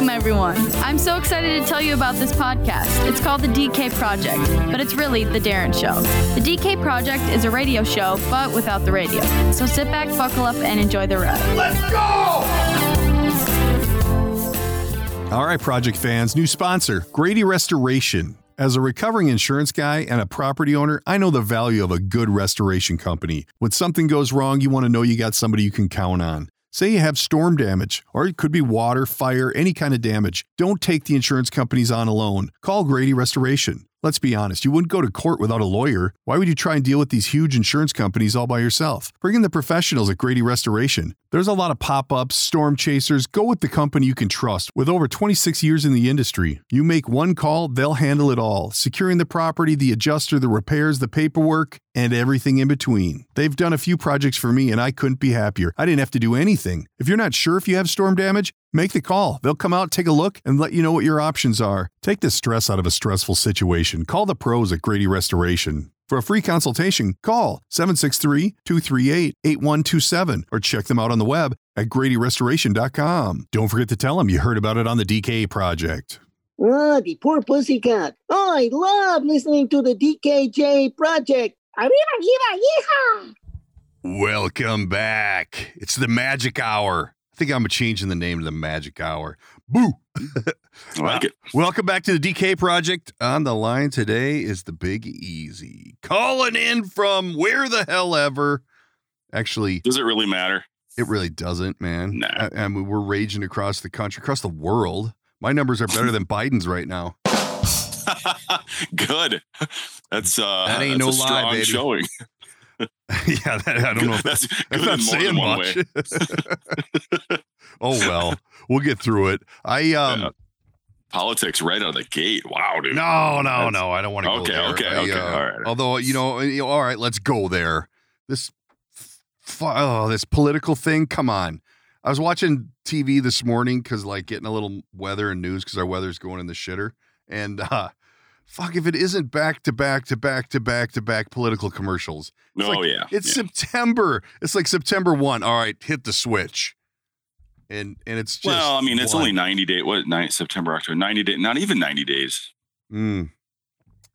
Welcome, everyone. I'm so excited to tell you about this podcast. It's called The DK Project, but it's really The Darren Show. The DK Project is a radio show, but without the radio. So sit back, buckle up, and enjoy the ride. Let's go! All right, project fans, new sponsor, Grady Restoration. As a recovering insurance guy and a property owner, I know the value of a good restoration company. When something goes wrong, you want to know you got somebody you can count on. Say you have storm damage, or it could be water, fire, any kind of damage. Don't take the insurance companies on alone. Call Grady Restoration. Let's be honest, you wouldn't go to court without a lawyer. Why would you try and deal with these huge insurance companies all by yourself? Bring in the professionals at Grady Restoration. There's a lot of pop ups, storm chasers. Go with the company you can trust with over 26 years in the industry. You make one call, they'll handle it all securing the property, the adjuster, the repairs, the paperwork, and everything in between. They've done a few projects for me and I couldn't be happier. I didn't have to do anything. If you're not sure if you have storm damage, Make the call. They'll come out, take a look, and let you know what your options are. Take the stress out of a stressful situation. Call the pros at Grady Restoration. For a free consultation, call 763 238 8127 or check them out on the web at gradyrestoration.com. Don't forget to tell them you heard about it on the DK Project. Oh, the poor pussycat. Oh, I love listening to the DKJ project. Arriba, arriba, yeehaw! Welcome back. It's the magic hour. I think I'm changing the name to the magic hour. Boo. I like it. Welcome back to the DK Project. On the line today is the Big Easy. Calling in from where the hell ever. Actually, Does it really matter? it really doesn't, man. Nah. I, I mean, we're raging across the country, across the world. My numbers are better than Biden's right now. Good. That's uh That ain't that's no a lie, strong baby. showing. yeah, that, I don't know. If that's that's good not in saying much. oh well, we'll get through it. I um. Yeah. Politics right out of the gate. Wow, dude. No, no, That's- no. I don't want to Okay, go there. okay, I, okay, uh, all right. Although you know, you know, all right, let's go there. This, oh, this political thing. Come on. I was watching TV this morning because like getting a little weather and news because our weather's going in the shitter. And uh, fuck, if it isn't back to back to back to back to back political commercials. It's oh like- yeah. It's yeah. September. It's like September one. All right, hit the switch. And and it's just well, I mean, it's one. only 90 days. What, nine, September, October, 90 days, not even 90 days. Mm.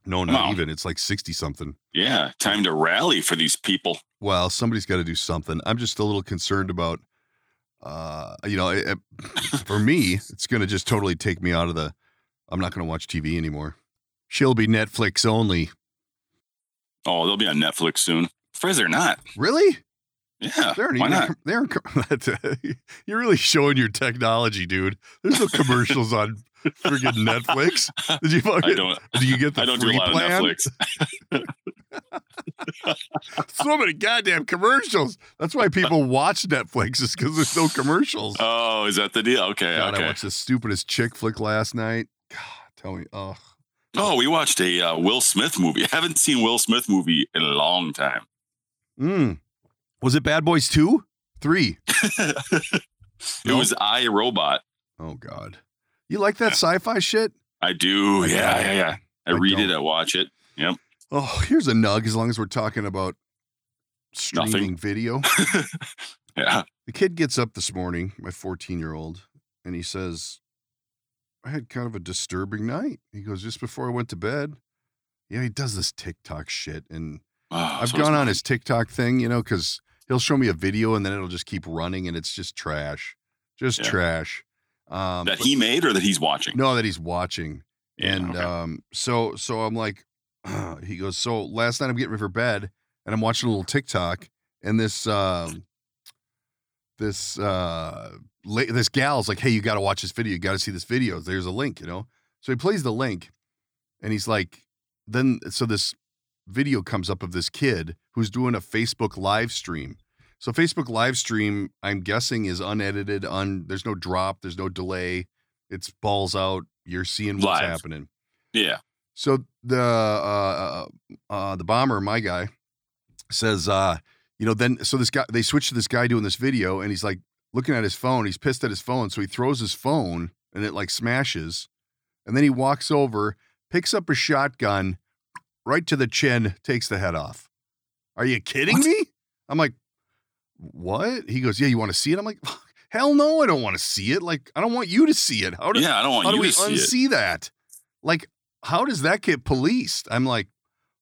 No, not Wow. even. It's like sixty something. Yeah. Time to rally for these people. well somebody's got to do something i'm just a little concerned about uh you know it, it- for me it's going to just totally take me out of the i'm not going to watch tv anymore she'll be netflix only Oh, they'll be on Netflix soon. Surprised they're not. really Yeah. they aren't why not? they aren't com- you're really showing your technology dude there's no commercials on friggin netflix did you fucking, I don't. do you get the I don't do free a lot plan of Netflix. so many goddamn commercials that's why people watch netflix is because there's no commercials Oh, is that the deal? Okay. God, I watched the stupidest chick flick last night. God, tell me, oh, Oh, we watched a uh, Will Smith movie. I haven't seen Will Smith movie in a long time. mm. was it Bad Boys two, three? it No? was I Robot. Oh God, you like that sci-fi shit? I do. I yeah, yeah, yeah. I, I read it. don't. I watch it. Yep. Oh, here's a nug. As long as we're talking about streaming Nothing. video, yeah. the kid gets up this morning, my 14 year old, and he says, "I had kind of a disturbing night." He goes, "Just before I went to bed." Yeah, he does this TikTok shit, and Oh, I've so gone on his TikTok thing, you know, because he'll show me a video and then it'll just keep running and it's just trash, just Yeah. trash. Um, that but- he made or that he's watching. no, that he's watching, Yeah, and okay. um, so so I'm like, he goes. So last night I'm getting ready for bed and I'm watching a little TikTok and this um, this uh, this gal's like, hey, you got to watch this video. You got to see this video. There's a link, you know. So he plays the link, and he's like, then so this video comes up of this kid who's doing a Facebook live stream. So Facebook live stream, I'm guessing, is unedited. On there's no drop, there's no delay. It's balls out. You're seeing what's Live. happening. yeah. So the uh, uh, uh, the bomber, my guy, says, uh, you know, then so this guy they switch to this guy doing this video, and he's like looking at his phone. He's pissed at his phone, so he throws his phone, and it like smashes, and then he walks over, picks up a shotgun, right to the chin, takes the head off. Are you kidding What? me? I'm like, what? He goes, yeah. You want to see it? I'm like, Hell no, I don't want to see it. Like, I don't want you to see it. How do, Yeah, I don't want how do you we to see it. that? Like, how does that get policed? I'm like,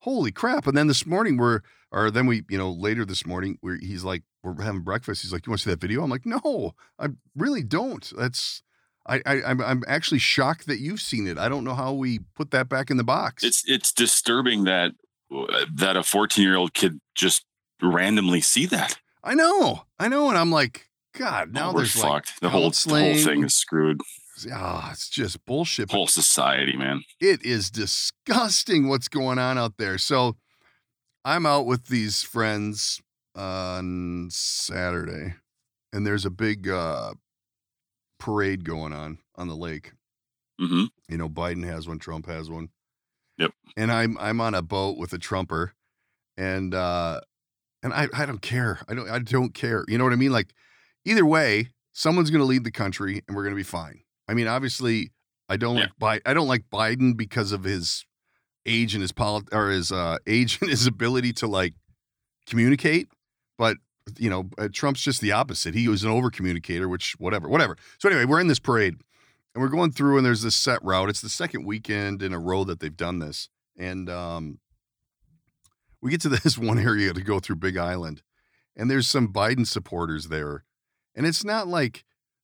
holy crap. And then this morning we're, or then we, you know, later this morning, where he's like, we're having breakfast. He's like, you want to see that video? I'm like, no, I really don't. That's, I, I, I'm, I'm actually shocked that you've seen it. I don't know how we put that back in the box. It's it's disturbing that uh, that a 14 year old kid just randomly see that. I know, I know, and I'm like, God, oh, now Oh, we're there's like fucked. the whole the whole thing is screwed. Ah, it's just bullshit. Whole society, man. it is disgusting what's going on out there. So I'm out with these friends on Saturday, and there's a big uh, parade going on on the lake. hmm You know, Biden has one, Trump has one. Yep. And I'm I'm on a boat with a Trumper, and uh, and I I don't care. I don't I don't care. You know what I mean? Like either way, someone's going to lead the country, and we're going to be fine. I mean, obviously, I don't Yeah. like Bi- I don't like Biden because of his age and his polit- or his uh, age and his ability to like communicate. But you know, uh, Trump's just the opposite. He was an over communicator, which whatever, whatever. So anyway, we're in this parade and we're going through and there's this set route. It's the second weekend in a row that they've done this. And um we get to this one area to go through Big Island and there's some Biden supporters there. And it's not like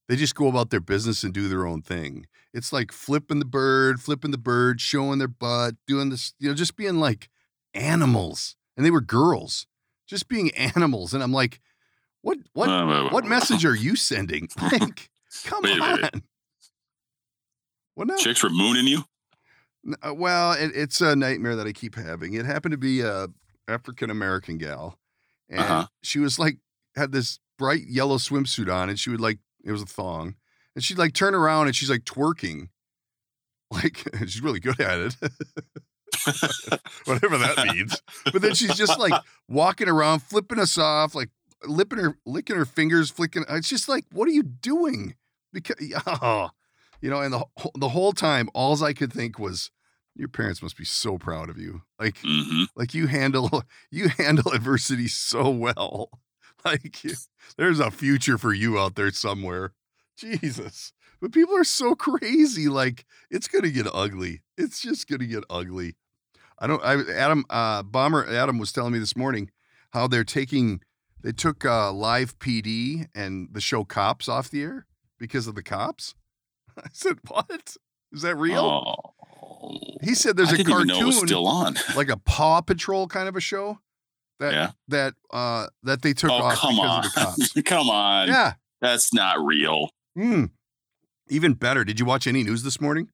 they just go about their business and do their own thing. It's like flipping the bird, flipping the bird, showing their butt, doing this, you know, just being like animals. And they were girls, just being animals. And I'm like, what what wait, wait, what message are you sending? Like, come Wait on. minute. What now? Chicks were mooning you? Uh, Well, it, it's a nightmare that I keep having. It happened to be a African American gal, and Uh-huh. she was like had this bright yellow swimsuit on, and she would like it was a thong, and she'd like turn around and she's like twerking, like she's really good at it, whatever that means. But then she's just like walking around, flipping us off, like lipping her, licking her fingers, flicking. It's just like, what are you doing? Because oh, you know, and the whole- the whole time, alls I could think was, your parents must be so proud of you. Like, hmm like you handle you handle adversity so well. Like, there's a future for you out there somewhere. Jesus. But people are so crazy. Like, it's gonna get ugly. It's just gonna get ugly. I don't. I Adam uh, Bomber Adam was telling me this morning how they're taking they took uh, live PD and the show Cops off the air because of the cops. I said, "What is that real?" Oh. He said there's I a didn't even know it was cartoon still on. like a Paw Patrol kind of a show that Yeah. that uh that they took Oh, off come because on. of the cops. come on. yeah. That's not real. Hmm. Even better. Did you watch any news this morning?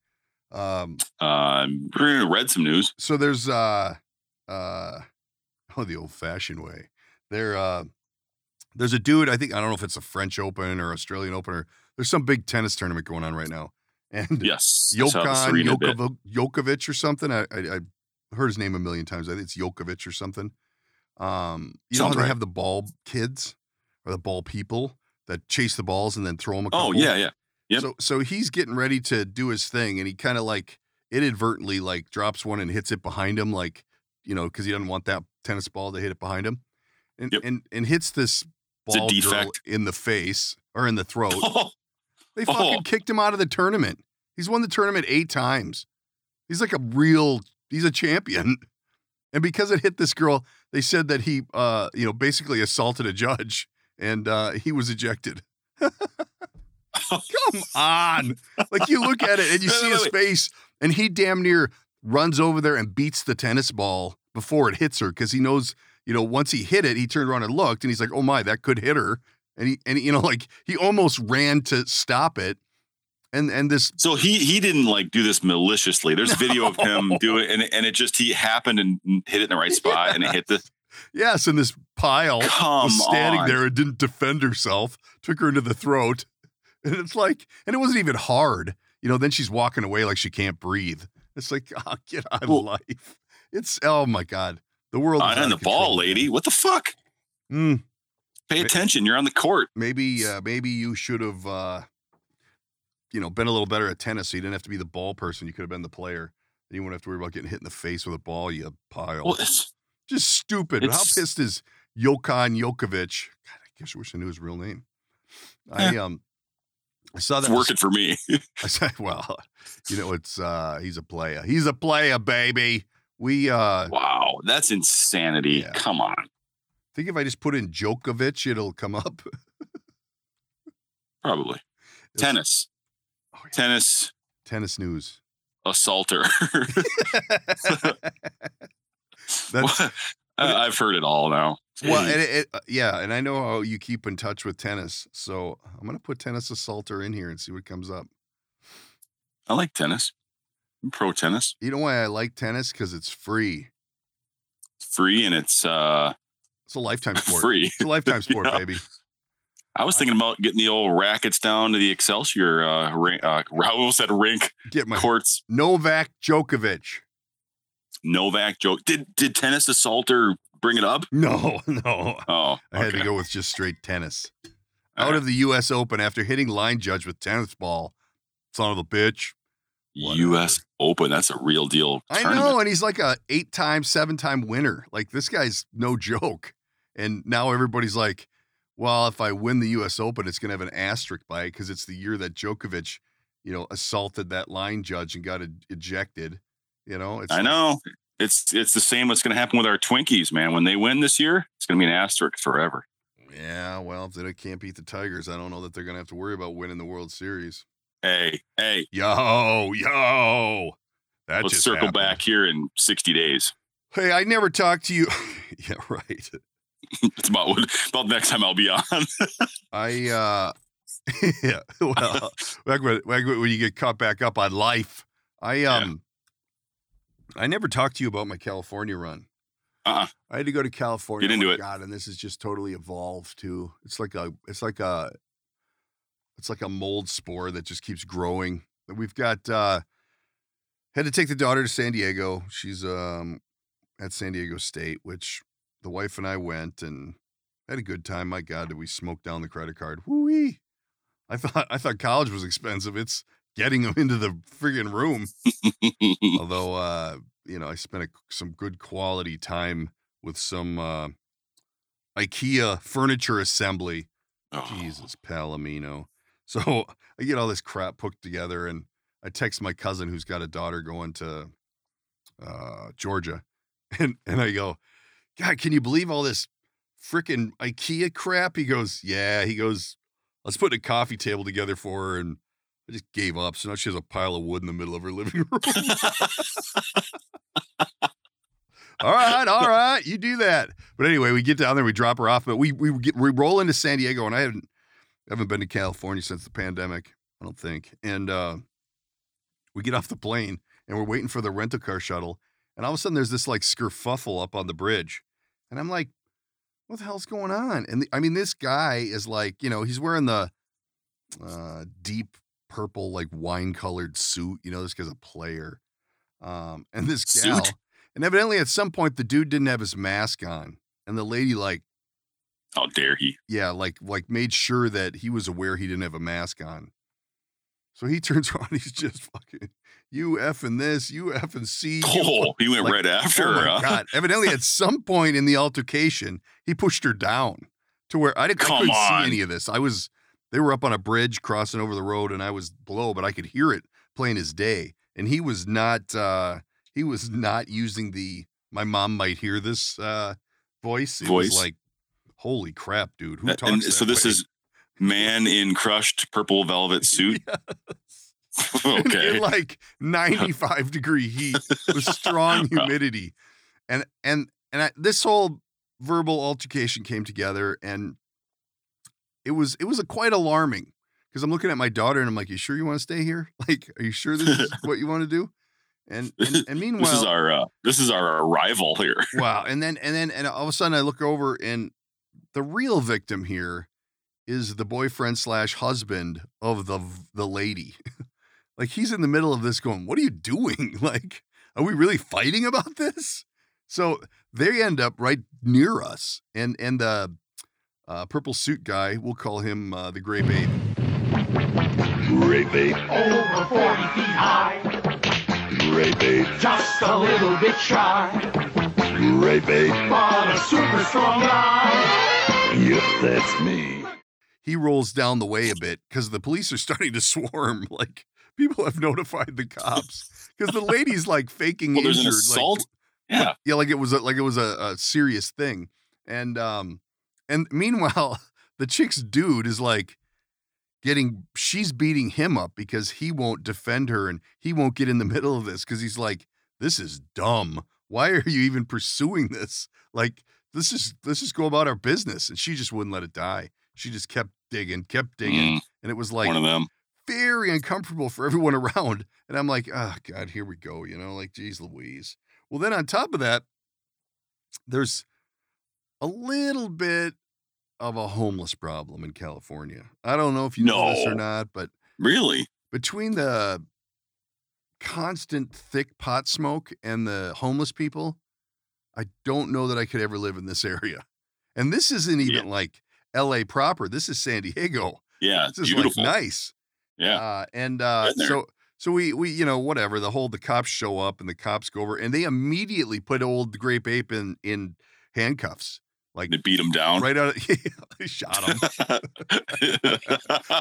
Um. Um, read some news. So there's uh uh oh the old fashioned way. There uh there's a dude. I think I don't know if it's a French Open or Australian Open or there's some big tennis tournament going on right now. And Yes. I saw the Jokan Djokovic or something. I, I I heard his name a million times. I think it's Djokovic or something. Um, you know how Sounds they have the ball kids or the ball people that chase the balls and then throw them. A Oh couple? yeah, yeah. Yep. So so he's getting ready to do his thing, and he kind of like inadvertently like drops one and hits it behind him, like you know, because he doesn't want that tennis ball to hit it behind him, and Yep. and and hits this ball in the face or in the throat. Oh, They fucking Oh. kicked him out of the tournament. He's won the tournament eight times. He's like a real, he's a champion. And because it hit this girl, they said that he, uh, you know, basically assaulted a judge and uh, he was ejected. Come on. Like you look at it and you see his face and he damn near runs over there and beats the tennis ball before it hits her because he knows, you know, once he hit it, he turned around and looked and he's like, oh my, that could hit her. And he, and you know, like he almost ran to stop it. And, and this, So he he didn't like do this maliciously. There's video of him No. do it, and and it just he happened and hit it in the right spot, and it hit the. yes, and this pile Come was standing on. there and didn't defend herself, took her into the throat. And it's like, and it wasn't even hard. You know, then she's walking away like she can't breathe. It's like, oh, get on Well- life. It's, oh my God. The world On out the of ball, lady. What the fuck? Mm, Pay attention. You're on the court. maybe, uh, maybe you should have, uh, you know, been a little better at tennis. So you didn't have to be the ball person. You could have been the player. Then you wouldn't have to worry about getting hit in the face with a ball, you pile. Well, it's, Just stupid. But how pissed is Jokan Djokovic? God, I guess I wish I knew his real name. I um I saw that It's working for me. I said, well, you know, it's uh he's a player. He's a player, baby. We uh wow, that's insanity. Yeah. Come on. I think if I just put in Djokovic, it'll come up. Probably. Tennis. Tennis Tennis news. assaulter. I- I've heard it all now. well, and it, it, uh, yeah, and I know how you keep in touch with tennis, so I'm gonna put tennis assaulter in here and see what comes up. I like tennis. I'm pro tennis. You know why I like tennis? Because it's free. It's free and it's uh It's a lifetime sport. free. It's a lifetime sport, Yeah. baby. I was thinking about getting the old rackets down to the Excelsior uh, rink, uh almost said rink Get my courts. Novak Djokovic. Novak joke. Did did tennis assaulter bring it up? No, no. Oh, I had to go with just straight tennis. All Out right. of the U.S. Open after hitting line judge with tennis ball. Son of a bitch. whatever. U.S. Open. That's a real deal. I know, and he's like a eight-time, seven-time winner. Like this guy's no joke. And now everybody's like, well, if I win the U.S. Open, it's going to have an asterisk by it because it's the year that Djokovic, you know, assaulted that line judge and got ejected. You know, it's I know. It's it's the same. What's going to happen with our Twinkies, man? When they win this year, it's going to be an asterisk forever. Yeah, well, if they can't beat the Tigers, I don't know that they're going to have to worry about winning the World Series. Hey, hey, Yo, yo. That let's just circle happened. back here in 60 days. Hey, I never talked to you. yeah, right. It's about what, about the next time I'll be on. I uh yeah, well, back when, back when you get caught back up on life. I Yeah. um I never talked to you about my California run. Uh-uh. I had to go to California. Get into oh it. God, and this is just totally evolved too. It's like a it's like a it's like a mold spore that just keeps growing. We've got uh had to take the daughter to San Diego. She's um at San Diego State, which the wife and I went and had a good time. My God, did we smoke down the credit card? Whoo-wee. I thought I thought college was expensive. It's getting them into the friggin' room. Although uh, you know, I spent a, some good quality time with some uh IKEA furniture assembly. Oh, Jesus, Palomino. So I get all this crap put together and I text my cousin who's got a daughter going to uh, Georgia. And and I go, God, can you believe all this freaking IKEA crap? He goes, Yeah. He goes, Let's put a coffee table together for her. And I just gave up. So now she has a pile of wood in the middle of her living room. all right, all right, you do that. But anyway, we get down there, we drop her off, but we we get we roll into San Diego, and I haven't I haven't been to California since the pandemic, I don't think. And uh, we get off the plane, and we're waiting for the rental car shuttle, and all of a sudden there's this like skerfuffle up on the bridge, and I'm like, what the hell's going on? And the, I mean, this guy is like, you know, he's wearing the uh, deep purple like wine colored suit. You know, this guy's a player. Um, and this gal, Suit? and evidently at some point the dude didn't have his mask on, and the lady like How dare he? yeah, like like made sure that he was aware he didn't have a mask on. So he turns around, he's just fucking you F and this, you F and C. Oh, he went like, right after Oh her. my huh? god! Evidently, at some point in the altercation, he pushed her down to where I didn't. I couldn't on. see any of this. I was. They were up on a bridge crossing over the road, and I was below, but I could hear it plain as day. And he was not. uh He was not using the. My mom might hear this uh voice. It was Voice. like, holy crap, dude! Who talks? and that so this way? is man in crushed purple velvet suit. in okay. like 95 degree heat with strong humidity and and and I, this whole verbal altercation came together and it was it was a quite alarming because i'm looking at my daughter and i'm like you sure you want to stay here like are you sure this is what you want to do and and, and meanwhile this is our uh, this is our arrival here. Wow. And then and then and all of a sudden I look over and the real victim here is the boyfriend slash husband of the the lady. Like he's in the middle of this going, What are you doing? Like, are we really fighting about this? So they end up right near us. And and the uh, purple suit guy, we'll call him uh, the Grape Ape. Grape Ape, over 40 feet high, Grape Ape, just a little bit shy, Grape Ape. but a super strong guy. Yep, that's me. he rolls down the way a bit because the police are starting to swarm. Like people have notified the cops because the lady's like faking Well, there's injured. an assault. Like, yeah. yeah, like it was a, like it was a, a serious thing. And um, and meanwhile, the chick's dude is like getting she's beating him up because he won't defend her and he won't get in the middle of this because he's like, this is dumb. Why are you even pursuing this? Like, this is let's just go about our business. And she just wouldn't let it die. She just kept digging, kept digging. Mm, And it was like one of them. Very uncomfortable for everyone around. And I'm like, oh God, here we go. You know, like, geez Louise. Well, then on top of that, there's a little bit of a homeless problem in California. I don't know if you know this or not, but Really? between the constant thick pot smoke and the homeless people, I don't know that I could ever live in this area. And this isn't even like LA proper. This is San Diego. Yeah. It's This is beautiful. like nice. Yeah. Uh, and uh, so so we we you know whatever the whole the cops show up and the cops go over and they immediately put old grape ape in in handcuffs like They beat him down. right out of they shot him.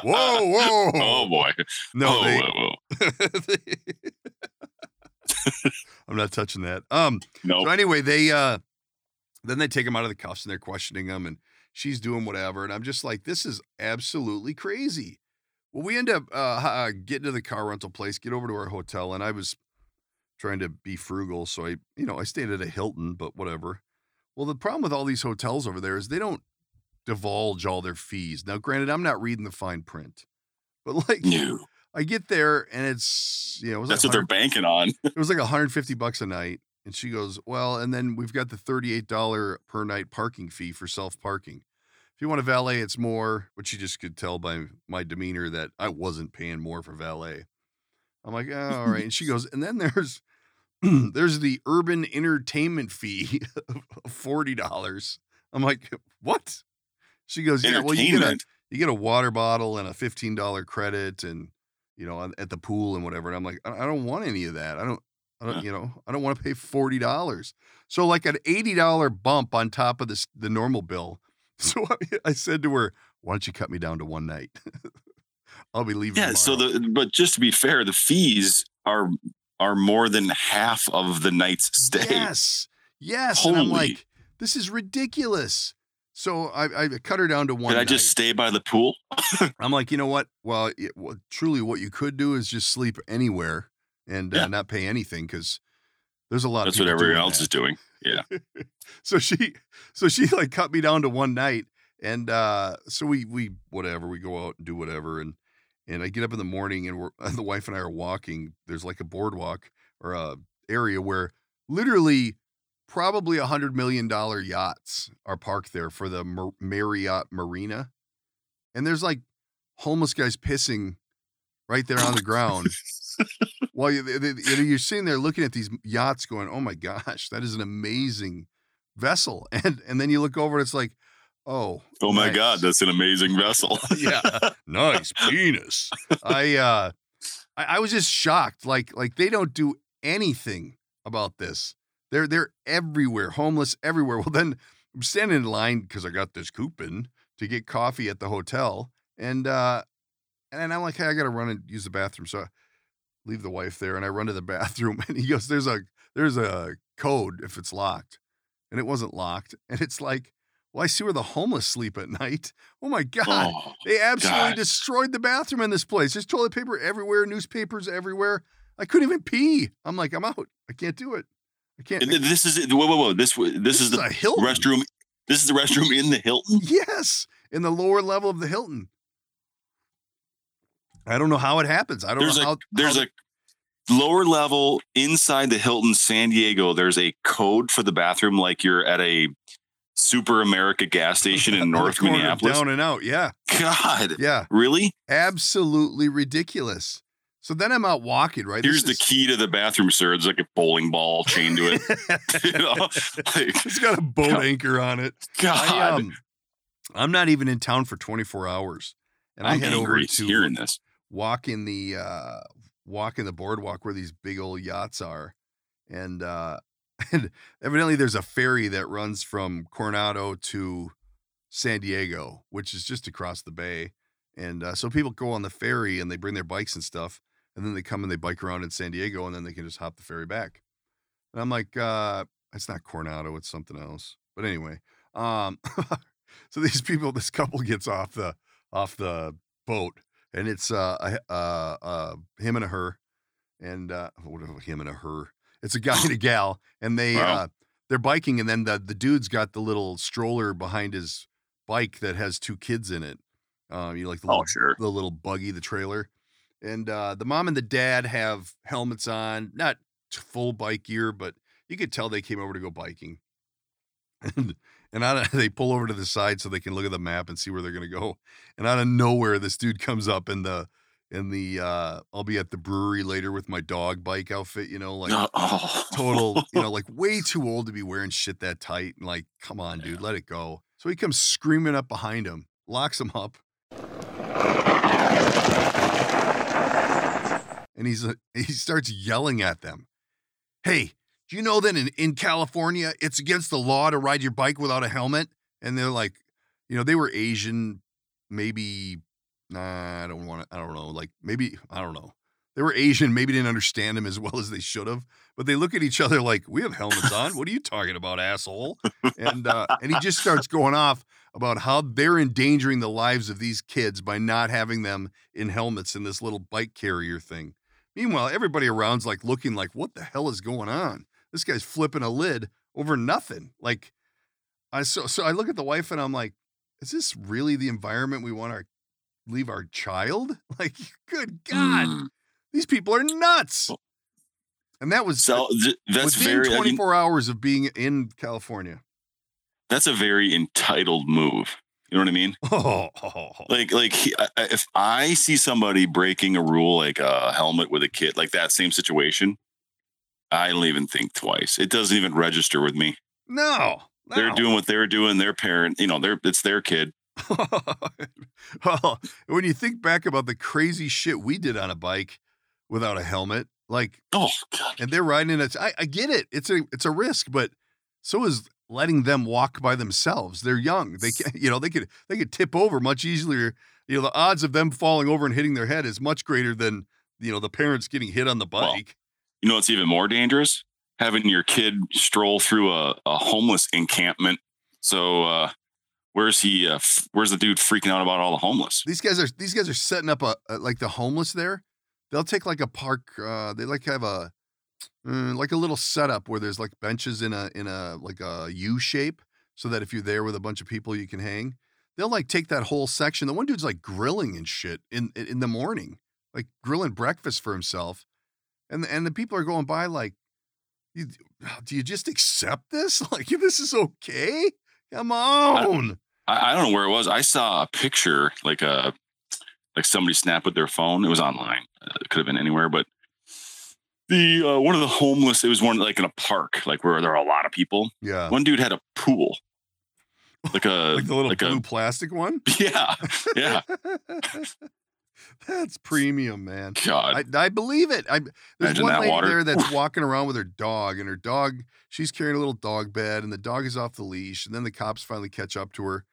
Whoa, whoa. Oh boy. No, oh, they, whoa, whoa. I'm not touching that. Um No. so anyway, they uh then they take him out of the cuffs and they're questioning him and she's doing whatever and I'm just like this is absolutely crazy. Well, we end up uh, uh getting to the car rental place, get over to our hotel and I was trying to be frugal, so I, you know, I stayed at a Hilton, but whatever. Well, the problem with all these hotels over there is they don't divulge all their fees. Now, granted, I'm not reading the fine print. But like No. I get there and it's, you know, it That's like what they're banking on. it was like 150 bucks a night. And she goes, Well, and then we've got the $38 per night parking fee for self parking. If you want a valet, it's more, which you just could tell by my demeanor that I wasn't paying more for valet. I'm like, oh, all right. And she goes, and then there's there's the urban entertainment fee of $40. I'm like, what? She goes, yeah, well, you get a you get a water bottle and a $15 credit and you know at the pool and whatever and i'm like i don't want any of that i don't i don't Yeah. you know i don't want to pay $40 so like an $80 bump on top of this the normal bill so I, I said to her why don't you cut me down to one night i'll be leaving Yeah. So the but just to be fair, the fees are are more than half of the night's stay. yes yes and i'm Holy. like this is ridiculous so I, I cut her down to one Did I night. just stay by the pool? I'm like, you know what? Well, it, well, truly, what you could do is just sleep anywhere and uh, Yeah. not pay anything because there's a lot That's what everyone else that. is doing. Yeah. So she, so she like cut me down to one night, and uh, so we we whatever we go out and do whatever, and and I get up in the morning and we're the wife and I are walking. There's like a boardwalk or a area where literally probably a hundred million dollar yachts are parked there for the Mar- Marriott Marina, and there's like homeless guys pissing right there on the ground. While you, they, they- you know, you're sitting there looking at these yachts, going, "Oh my gosh, that is an amazing vessel," and and then you look over, and it's like, "Oh, Oh my nice. God, that's an amazing vessel. Yeah. nice penis." I uh, I, I was just shocked. Like like they don't do anything about this. They're they're everywhere, homeless everywhere. Well, then I'm standing in line because I got this coupon to get coffee at the hotel, and uh, and I'm like, hey, I got to run and use the bathroom, so I leave the wife there, and I run to the bathroom, and he goes, there's a there's a code if it's locked, and it wasn't locked, and it's like. Well, I see where the homeless sleep at night. Oh my God. Oh, They absolutely God. destroyed the bathroom in this place. There's toilet paper everywhere, newspapers everywhere. I couldn't even pee. I'm like, I'm out. I can't do it. I can't. This is. Whoa, whoa, whoa. This w- this, is the a Hilton. restroom. This is the restroom in the Hilton. Yes, in the lower level of the Hilton. I don't know how it happens. I don't There's know a how. there's how a lower level inside the Hilton San Diego. There's a code for the bathroom, like you're at a Super America gas station in North Minneapolis. Down and out. Yeah, God, yeah, really? absolutely ridiculous. So then I'm out walking. Right. Here's This the key to the bathroom, sir. It's like a bowling ball chained to it. you know, like, it's got a boat God. anchor on it. God, I, um, I'm not even in town for 24 hours, and I'm I head over to hearing this. Walk in the uh walk in the boardwalk where these big old yachts are and uh and evidently there's a ferry that runs from coronado to San Diego, which is just across the bay. And uh, so people go on the ferry and they bring their bikes and stuff, and then they come and they bike around in San Diego, and then they can just hop the ferry back. And I'm like, uh, it's not Coronado, it's something else. But anyway, um, so these people, this couple gets off the off the boat, and it's uh, a, uh, uh him and a her, and uh, what him and a her. It's a guy and a gal, and they Wow. uh, they're biking, and then the the dude's got the little stroller behind his bike that has two kids in it. Uh, you know, like the little Oh, sure. the little buggy, the trailer. And uh, the mom and the dad have helmets on, not full bike gear, but you could tell they came over to go biking. And and out of, they pull over to the side so they can look at the map and see where they're gonna go. And out of nowhere, this dude comes up in the in the uh, I'll be at the brewery later with my dog bike outfit, you know, like oh. total, you know, like way too old to be wearing shit that tight. And like, come on, dude, let it go. So he comes screaming up behind him, locks him up. And he's uh, he starts yelling at them. Hey, do you know that in, in California it's against the law to ride your bike without a helmet? And they're like, you know, they were Asian, maybe nah, I don't want to, I don't know, like maybe, I don't know. They were Asian, maybe didn't understand him as well as they should have. But they look at each other like, "We have helmets on. What are you talking about, asshole?" And uh, and he just starts going off about how they're endangering the lives of these kids by not having them in helmets in this little bike carrier thing. Meanwhile, everybody around's like looking like, "What the hell is going on?" This guy's flipping a lid over nothing. Like, I so so I look at the wife and I'm like, "Is this really the environment we want our leave our child?" Like, good God, Mm. these people are nuts. And that was So th- that's within very. I mean, 24 hours of being in California. that's a very entitled move. You know what I mean? Oh, Like, like he, I, I- if I see somebody breaking a rule, like a helmet with a kid, like that same situation, I don't even think twice. It doesn't even register with me. no, They're doing what they're doing. Their parent, you know, they're it's their kid. well, when you think back about the crazy shit we did on a bike without a helmet, like, Oh God. and they're riding it. I, I get it. It's a it's a risk, but so is letting them walk by themselves. They're young. They can, you know, they could they could tip over much easier. You know, the odds of them falling over and hitting their head is much greater than you know the parents getting hit on the bike. You know what's even more dangerous? Having your kid stroll through a, a homeless encampment. So uh where's he uh, f- where's the dude freaking out about all the homeless? These guys are these guys are setting up a, a like the homeless there. They'll take like a park. Uh, they like have a uh, like a little setup where there's like benches in a in a like a U shape, so that if you're there with a bunch of people, you can hang. They'll like take that whole section. The one dude's like grilling and shit in in the morning, like grilling breakfast for himself, and the, and the people are going by like, you, do you just accept this? Like this is okay? Come on. I, I don't know where it was. I saw a picture like a like somebody snapped with their phone. It was online. Uh, It could have been anywhere, but the uh, one of the homeless. It was one like in a park, like where there are a lot of people. Yeah. One dude had a pool, like a like the little like blue a plastic one. yeah yeah. That's premium, man. God, I, I believe it. I there's Imagine one that lady water. there that's walking around with her dog, and her dog, she's carrying a little dog bed, and the dog is off the leash, and then the cops finally catch up to her.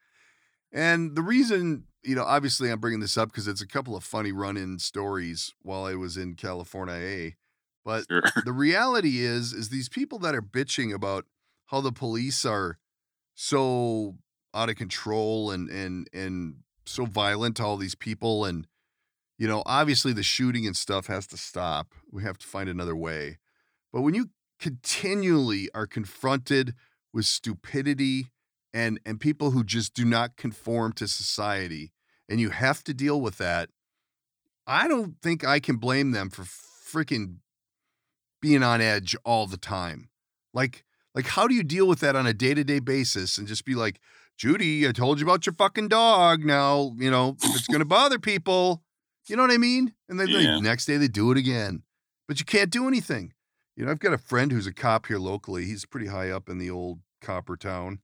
And the reason, you know, obviously I'm bringing this up because it's a couple of funny run-in stories while I was in California. A, but sure. the reality is is these people that are bitching about how the police are so out of control and and and so violent to all these people and you know obviously the shooting and stuff has to stop we have to find another way but when you continually are confronted with stupidity and and people who just do not conform to society and you have to deal with that i don't think i can blame them for freaking being on edge all the time. Like, like how do you deal with that on a day-to-day basis and just be like, Judy, I told you about your fucking dog. Now, you know, if it's gonna bother people. You know what I mean? And then Yeah. the next day they do it again. But you can't do anything. You know, I've got a friend who's a cop here locally. He's pretty high up in the old copper town.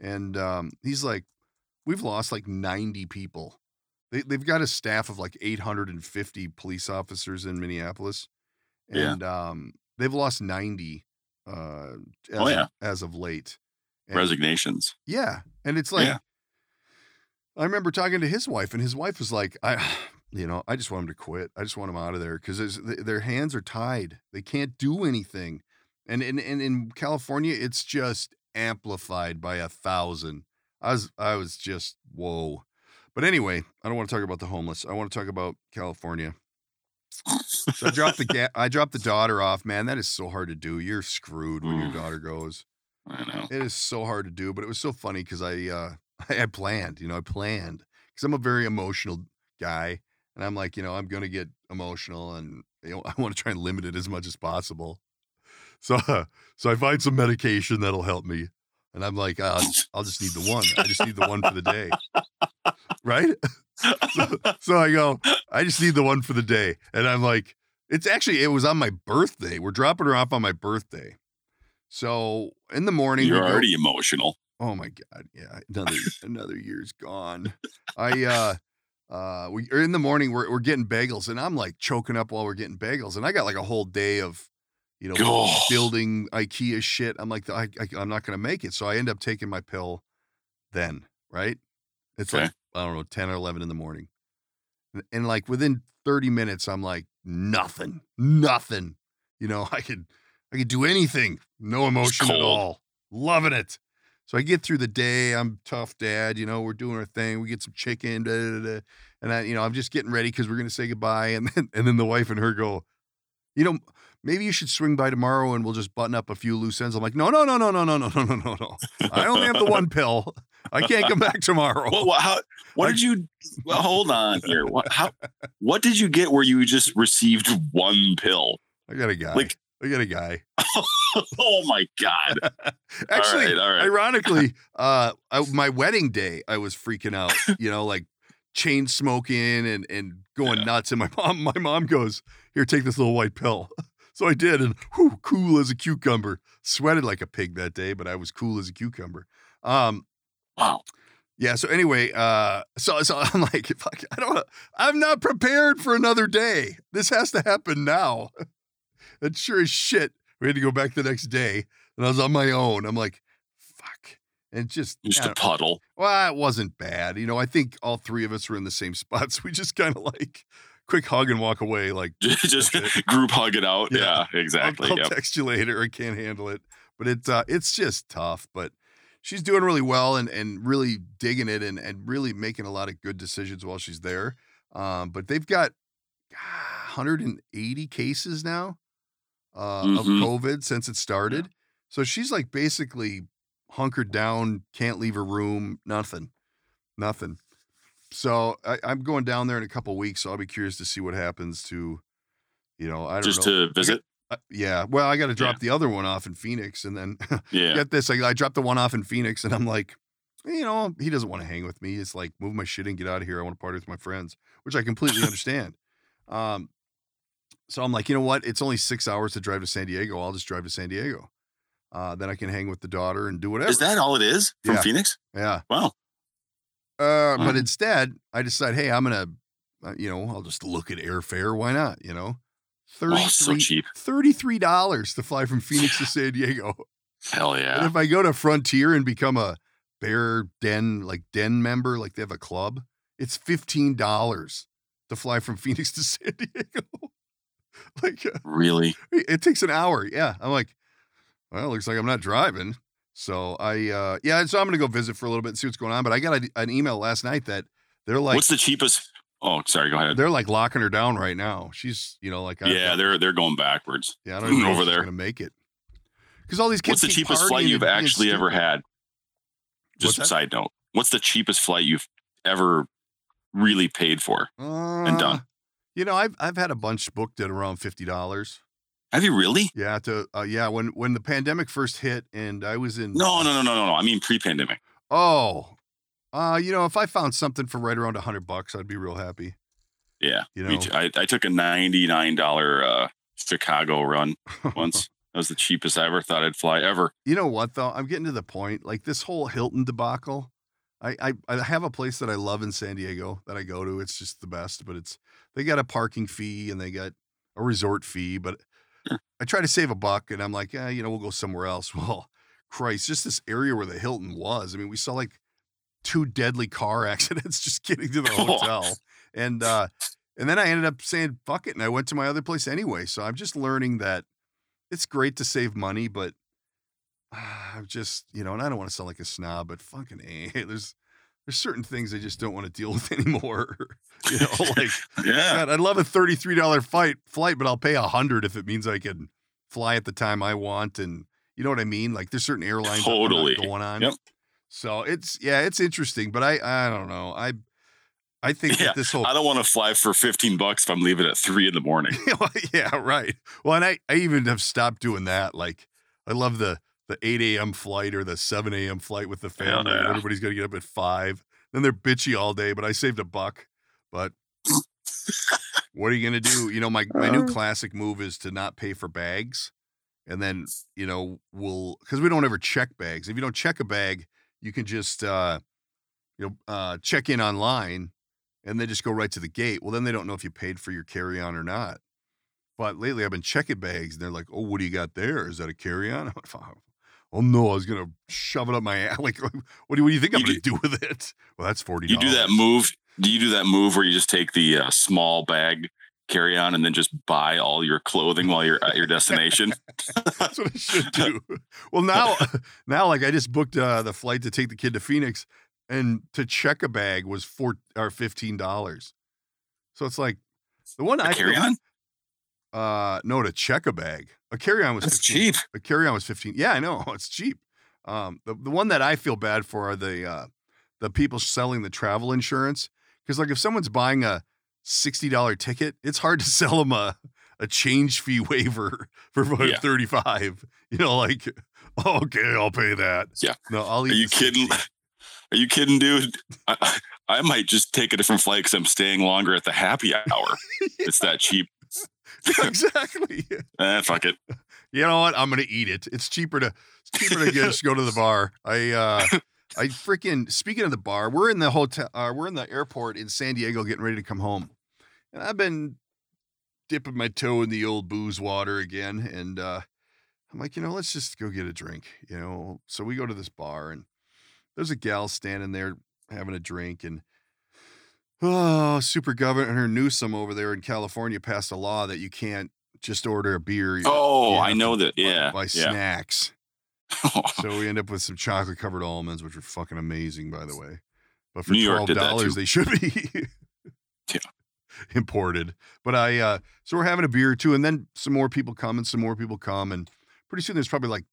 And um, he's like, we've lost like 90 people. They, they've got a staff of like 850 police officers in Minneapolis. Yeah. And um, they've lost 90 uh, as, Oh, yeah. of, as of late. And- resignations. yeah. And it's like, Yeah. I remember talking to his wife, and his wife was like, "I, you know, I just want him to quit. I just want him out of there because their hands are tied. They can't do anything." And in and in California, it's just amplified by a thousand. I was I was just whoa. But anyway, I don't want to talk about the homeless. I want to talk about California. So I dropped the ga- I dropped the daughter off. Man, that is so hard to do. You're screwed when your daughter goes. I know. It is so hard to do, but it was so funny because I uh I had planned, you know, I planned because I'm a very emotional guy, and I'm like, you know, I'm gonna get emotional, and you know, I want to try and limit it as much as possible. So, so I find some medication that'll help me, and I'm like, uh, I'll just need the one. I just need the one for the day, right? so, so I go, I just need the one for the day, and I'm like, it's actually it was on my birthday. We're dropping her off on my birthday. So in the morning, You're go- already emotional. Oh my god, yeah, another another year's gone. I uh uh we are in the morning we're we're getting bagels and I'm like choking up while we're getting bagels and I got like a whole day of you know Oh. building IKEA shit. I'm like I, I I'm not going to make it. So I end up taking my pill then, right? It's like I don't know 10 or 11 in the morning. And, and like within 30 minutes I'm like nothing. Nothing. You know, I could I could do anything. No emotion at all. Loving it. So I get through the day. I'm tough dad. You know, we're doing our thing. We get some chicken, da, da, da, and I, you know, I'm just getting ready because we're gonna say goodbye. And then, and then the wife and her go, you know, maybe you should swing by tomorrow and we'll just button up a few loose ends. I'm like, no, no, no, no, no, no, no, no, no, no, no. I only have the one pill. I can't come back tomorrow. What, what, how, what I- did you? Well, hold on here. What? How? What did you get where you just received one pill? I got a guy. Like- I got a guy. Oh my god! Actually, all right, all right. ironically, uh, I, my wedding day, I was freaking out. You know, like chain smoking and and going Yeah. nuts. And my mom, my mom goes, "Here, take this little white pill." So I did, and whew, cool as a cucumber. Sweated like a pig that day, but I was cool as a cucumber. Um, Wow. yeah. So anyway, uh, so so I'm like, fuck, I don't, I'm not prepared for another day. This has to happen now. And sure as shit, we had to go back the next day, and I was on my own. I'm like, fuck, and just, Just a puddle. well, it wasn't bad. You know, I think all three of us were in the same spot, so we just kind of like quick hug and walk away. Like, just group hug it out. Yeah. Yeah, exactly. I'll, I'll Yep. text you later. I can't handle it, but it's uh, it's just tough. But she's doing really well and and really digging it and and really making a lot of good decisions while she's there. Um, but they've got ah, 180 cases now uh, of Mhm. COVID since it started. So she's like basically hunkered down, can't leave her room, nothing, nothing. So I, I'm going down there in a couple weeks. So I'll be curious to see what happens to, you know, I don't Just know. to visit. Uh, yeah. Well, I got to drop the other one off in Phoenix, and then Yeah. get this. I, I dropped the one off in Phoenix, and I'm like, you know, he doesn't want to hang with me. It's like move my shit and get out of here. I want to party with my friends, which I completely understand. Um, so I'm like, you know what? It's only six hours to drive to San Diego. I'll just drive to San Diego. Uh, then I can hang with the daughter and do whatever. Is that all it is from Yeah. Phoenix? yeah. Wow. Uh, but instead, I decide, hey, I'm gonna, uh, you know, I'll just look at airfare. Why not? You know, Oh, so 33 cheap. Thirty-three dollars to fly from Phoenix to San Diego. Hell And yeah. if I go to Frontier and become a Bear Den like Den member, like they have a club, it's fifteen dollars to fly from Phoenix to San Diego. like uh, Really? it takes an hour. Yeah, I'm like, well, it looks like I'm not driving. So I, uh yeah, so I'm gonna go visit for a little bit and see what's going on. But I got a, an email last night that they're like, What's the cheapest? Oh, sorry. Go ahead. they're like locking her down right now. She's, you know, like, I- Yeah, they're they're going backwards. yeah, I don't know over there. gonna make it. Because all these kids. What's the cheapest flight you've actually ever had? What's Just that? a side note. What's the cheapest flight you've ever really paid for? and done. You know, I've I've had a bunch booked at around fifty dollars. Have you really? Yeah, to uh, yeah, when when the pandemic first hit and I was in No, no, no, no, no, no. I mean pre-pandemic. Oh, uh, you know, if I found something for right around a hundred bucks, I'd be real happy. Yeah. You know. I, I took a ninety-nine dollar uh, Chicago run once. that was the cheapest I ever thought I'd fly ever. you know what though? I'm getting to the point. Like this whole Hilton debacle. I, I I have a place that I love in San Diego that I go to. It's just the best, but it's they got a parking fee and they got a resort fee. But I try to save a buck, and I'm like, yeah, you know, we'll go somewhere else. Well, Christ, just this area where the Hilton was. I mean, we saw like two deadly car accidents just getting to the hotel. And uh and then I ended up saying fuck it and I went to my other place anyway. So I'm just learning that it's great to save money, but Ah, I'm just, you know, and I don't want to sound like a snob, but fucking A, there's there's certain things I just don't want to deal with anymore. you know, like Yeah. God, I'd love a thirty-three dollar flight flight, but I'll pay a hundred if it means I can fly at the time I want, and you know what I mean. Like there's certain airlines that Totally. going on. Yep. So it's yeah, it's interesting, but I I don't know. I I think Yeah, that this whole I don't want to fly for 15 bucks if I'm leaving at three in the morning. yeah right. Well, and I I even have stopped doing that. Like I love the the eight a.m. flight or the seven a.m. flight with the family. yeah. Everybody's got to get up at five. Then they're bitchy all day, but I saved a buck. But what are you gonna do? You know, my my new Uh. classic move is to not pay for bags, and then you know we'll because we don't ever check bags. If you don't check a bag, you can just uh, you know uh, check in online, and then just go right to the gate. Well, then they don't know if you paid for your carry on or not. But lately, I've been checking bags, and they're like, "Oh, what do you got there? Is that a carry on?" Oh no, I was gonna shove it up my ass. Like, what do you, what do you think I'm You gonna do with it? Well, that's forty. You do that move. Do you do that move where you just take the uh, small bag carry on and then just buy all your clothing while you're at your destination? That's what I should do. Well, now, now, like I just booked uh, the flight to take the kid to Phoenix, and to check a bag was four or fifteen dollars. So it's like the one I carry on? Uh, no, to check a bag. A carry on was That's 15. cheap. A carry on was fifteen. Yeah, I know it's cheap. Um, the the one that I feel bad for are the uh, the people selling the travel insurance because like if someone's buying a sixty dollar ticket, it's hard to sell them a a change fee waiver for Yeah. thirty five. You know, like okay, I'll pay that. Yeah. no, I'll. Are you kidding? Are you kidding, dude? I, I I might just take a different flight because I'm staying longer at the happy hour. It's that cheap. exactly. Eh, fuck it. You know what? I'm gonna eat it. It's cheaper to it's cheaper to just go to the bar. I uh I freaking speaking of the bar, we're in the hotel uh, we're in the airport in San Diego getting ready to come home. And I've been dipping my toe in the old booze water again. And uh I'm like, you know, let's just go get a drink, you know. So we go to this bar and there's a gal standing there having a drink and oh, Super Governor Newsom over there in California passed a law that you can't just order a beer. Oh, I know that. Yeah. Buy yeah. snacks. So we end up with some chocolate covered almonds, which are fucking amazing, by the way. But for New twelve dollars, they should be Yeah. imported. But I, uh, so we're having a beer or two, and then some more people come, and some more people come, and pretty soon there's probably like,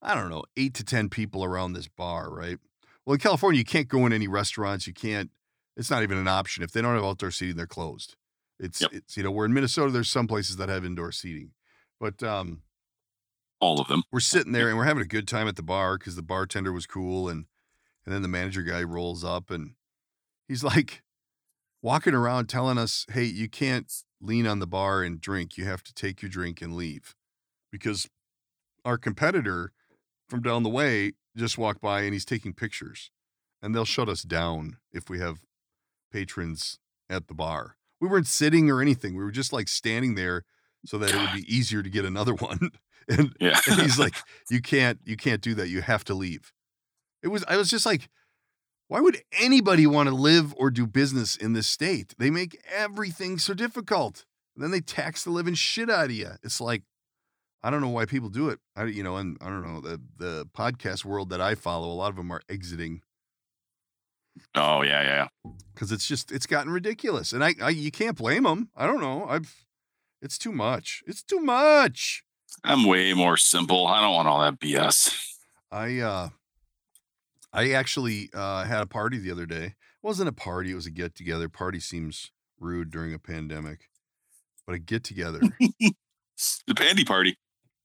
I don't know, eight to ten people around this bar, right? Well, in California, you can't go in any restaurants. You can't. It's not even an option if they don't have outdoor seating. They're closed. It's Yep. it's you know we're in Minnesota. There's some places that have indoor seating, but um, All of them. we're sitting there and we're having a good time at the bar because the bartender was cool and and then the manager guy rolls up and he's like walking around telling us hey you can't lean on the bar and drink you have to take your drink and leave because our competitor from down the way just walked by and he's taking pictures and they'll shut us down if we have patrons at the bar. We weren't sitting or anything we were just like standing there so that it would be easier to get another one. And Yeah. and he's like you can't you can't do that you have to leave. It was i was just like why would anybody want to live or do business in this state? They make everything so difficult. And then they tax the living shit out of you it's like i don't know why people do it. I you know and i don't know the the podcast world that i follow a lot of them are exiting oh yeah, yeah. because it's just it's gotten ridiculous and I, I you can't blame them i don't know i've it's too much it's too much I'm way more simple. I don't want all that BS. I uh I actually uh had a party the other day. It wasn't a party, it was a get together. Party seems rude during a pandemic. But a get together. The pandy party.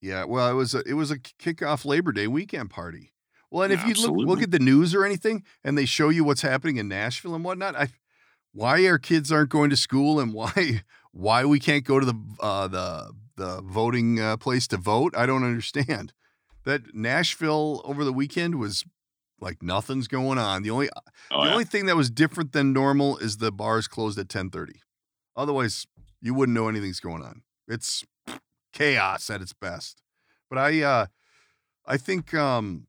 yeah, well, it was a it was a kickoff Labor Day weekend party. Well, and if you look look at the news or anything and they show you what's happening in Nashville and whatnot, I why our kids aren't going to school and why why we can't go to the uh the the voting uh, place to vote, I don't understand. That Nashville over the weekend was like nothing's going on. The only Oh, the yeah. only thing that was different than normal is the bars closed at 10:30. Otherwise, you wouldn't know anything's going on. It's chaos at its best. But I uh I think um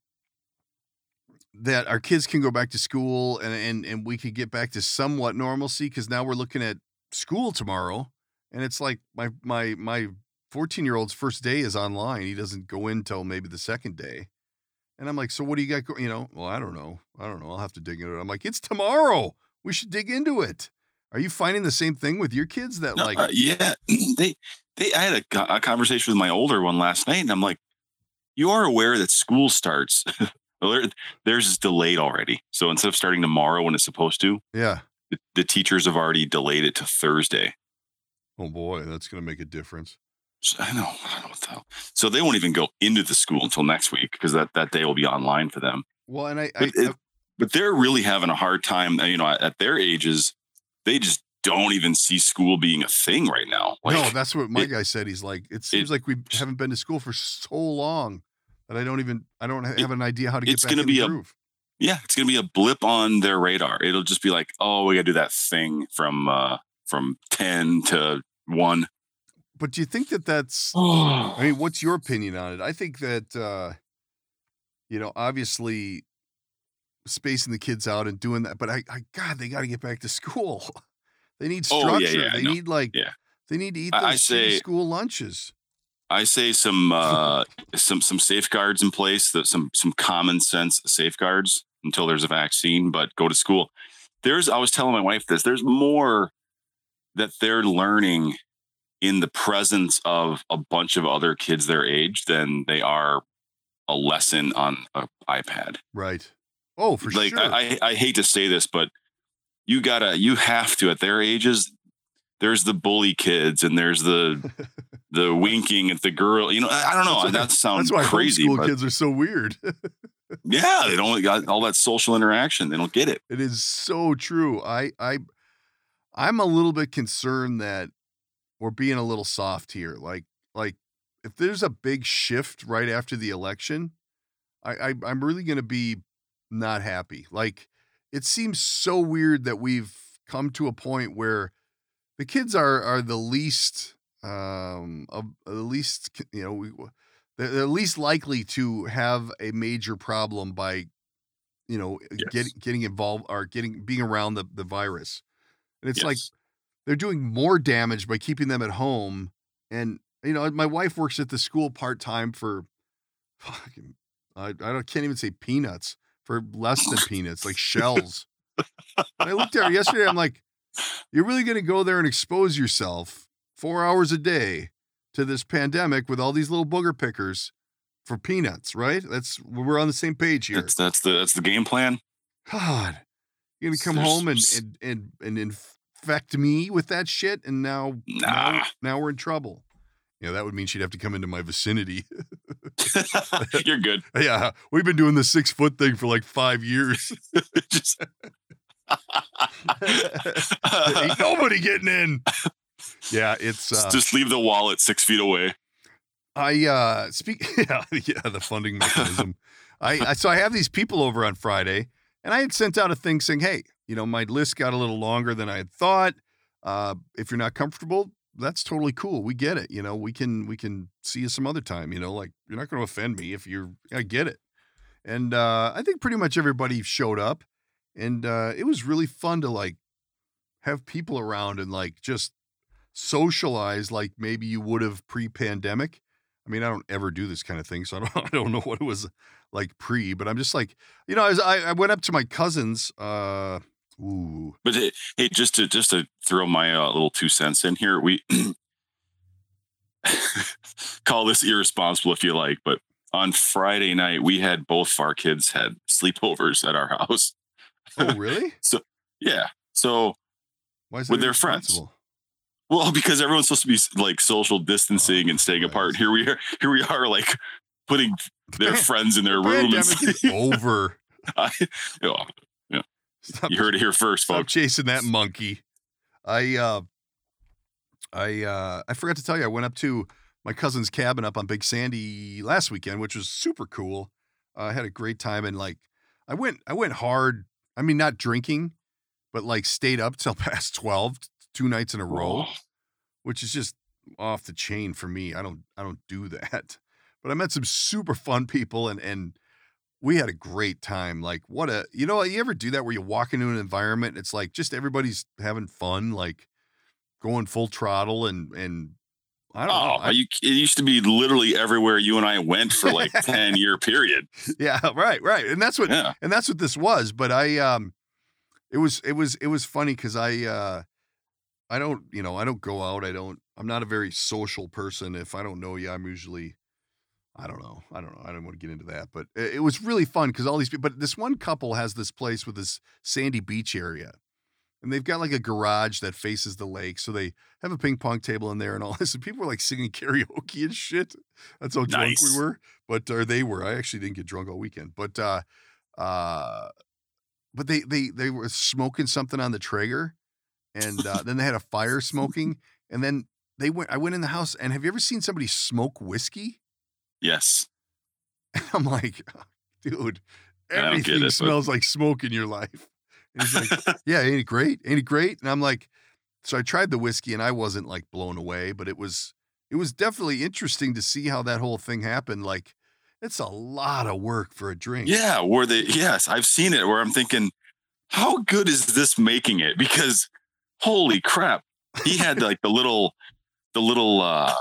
that our kids can go back to school and and and we could get back to somewhat normalcy because now we're looking at school tomorrow, and it's like my my my 14 year old's first day is online. He doesn't go in till maybe the second day. And I'm like, so what do you got? Go-? You know, well, I don't know. I don't know. I'll have to dig into it. I'm like, it's tomorrow. We should dig into it. Are you finding the same thing with your kids that No, like, uh, yeah, they they. I had a, a conversation with my older one last night, and I'm like, "You are aware that school starts. theirs is delayed already. So instead of starting tomorrow when it's supposed to, yeah, the, the teachers have already delayed it to Thursday. oh boy, that's going to make a difference. So I know, I don't know what the hell. So they won't even go into the school until next week because that that day will be online for them. Well, and I, I, But, it- but they're really having a hard time. You know, at, their ages, they just don't even see school being a thing right now. I no, that's what my it- guy said. He's like, it seems like we haven't been to school for so long that I don't even, I don't have an idea how to get it's back gonna be a- yeah, it's gonna be a blip on their radar. It'll just be like, oh, we gotta do that thing from uh from ten to one. But do you think that that's? Oh, I mean, what's your opinion on it? I think that, uh, you know, obviously spacing the kids out and doing that, but I, I God, they got to get back to school. they need Oh, structure. yeah, yeah, they no, need like, yeah. they need to eat those I say- school lunches. I say some uh some some safeguards in place, that some some common sense safeguards until there's a vaccine, but go to school. There's I was telling my wife this, there's more that they're learning in the presence of a bunch of other kids their age than they are a lesson on an iPad. Right. Oh, for like sure. I, I I hate to say this, but you gotta you have to at their ages. There's the bully kids and there's the the winking at the girl. You know, I I don't know. That's that sounds That's why crazy, but kids are so weird. yeah, they don't got all that social interaction. They don't get it. It is so true. I I I'm a little bit concerned that we're being a little soft here. Like like if there's a big shift right after the election, I, I I'm really gonna be not happy. Like it seems so weird that we've come to a point where the kids are are the least um the least you know we they're, least likely to have a major problem by you know getting getting involved or getting being around the the virus. And it's like they're doing more damage by keeping them at home. And you know my wife works at the school part-time for fucking i, I don't, can't even say peanuts for less than peanuts like shells. I looked at her yesterday i'm like you're really going to go there and expose yourself four hours a day to this pandemic with all these little booger pickers for peanuts right that's we're on the same page here That's that's the that's the game plan. God, you're gonna come There's home and and and, and infect me with that shit, and now, now Nah. now we're in trouble. Yeah, that would mean she'd have to come into my vicinity. You're good. yeah, we've been doing the six foot thing for like five years. Just Ain't nobody getting in. Yeah, it's uh, just leave the wallet six feet away. I uh speak yeah, yeah, the funding mechanism. I, I so I have these people over on Friday and I had sent out a thing saying, "Hey, you know, my list got a little longer than I had thought. Uh if you're not comfortable, that's totally cool. We get it. You know, we can we can see you some other time, you know, like you're not going to offend me if you're I get it." And uh I think pretty much everybody showed up and uh it was really fun to like have people around and like just socialize like maybe you would have pre-pandemic. I mean, I don't ever do this kind of thing, so I don't I don't know what it was like pre, but I'm just like, you know, I, I went up to my cousins, uh ooh, But hey, hey, just to just to throw my uh, little two cents in here, we call this irresponsible if you like, but on Friday night we had both of our kids had sleepovers at our house. oh really? So yeah, so Why is With their friends. Irresponsible? well because everyone's supposed to be like social distancing and staying apart. Here we are. Here we are, like putting their friends in their The room. And pandemic is over. I, you, know, Stop, you heard it here first, stop folks. chasing that monkey. I uh I uh I forgot to tell you I went up to my cousin's cabin up on Big Sandy last weekend, which was super cool. Uh, I had a great time and like I went I went hard. I mean not drinking, but like stayed up till past 12 two nights in a row. Oh, which is just off the chain for me. I don't I don't do that. But I met some super fun people and and we had a great time. Like, what a, you know, you ever do that where you walk into an environment, it's like just everybody's having fun, like going full throttle and, and I don't know. Oh, I- you, it used to be literally everywhere you and I went for like 10 year period. yeah, right, right. And that's what, Yeah. and that's what this was. But I, um, it was, it was, it was funny because I, uh, I don't, you know, I don't go out. I don't, I'm not a very social person. If I don't know you, I'm usually, I don't know. I don't know. I don't want to get into that, but it, it was really fun because all these people, but this one couple has this place with this sandy beach area and they've got like a garage that faces the lake. So they have a ping pong table in there and all this. And people were like singing karaoke and shit. That's how drunk Nice. we were. But, or they were. I actually didn't get drunk all weekend. But, uh, uh, but they, they, they were smoking something on the Traeger and uh, then they had a fire smoking. And then they went, I went in the house and have you ever seen somebody smoke whiskey? Yes. I'm like, dude, everything it, but- smells like smoke in your life. And he's like, yeah, ain't it great? Ain't it great? And I'm like, so I tried the whiskey and I wasn't like blown away, but it was, it was definitely interesting to see how that whole thing happened. Like, it's a lot of work for a drink. Yeah. Where they, yes, I've seen it where I'm thinking, how good is this making it? Because holy crap, he had like the little, the little, uh,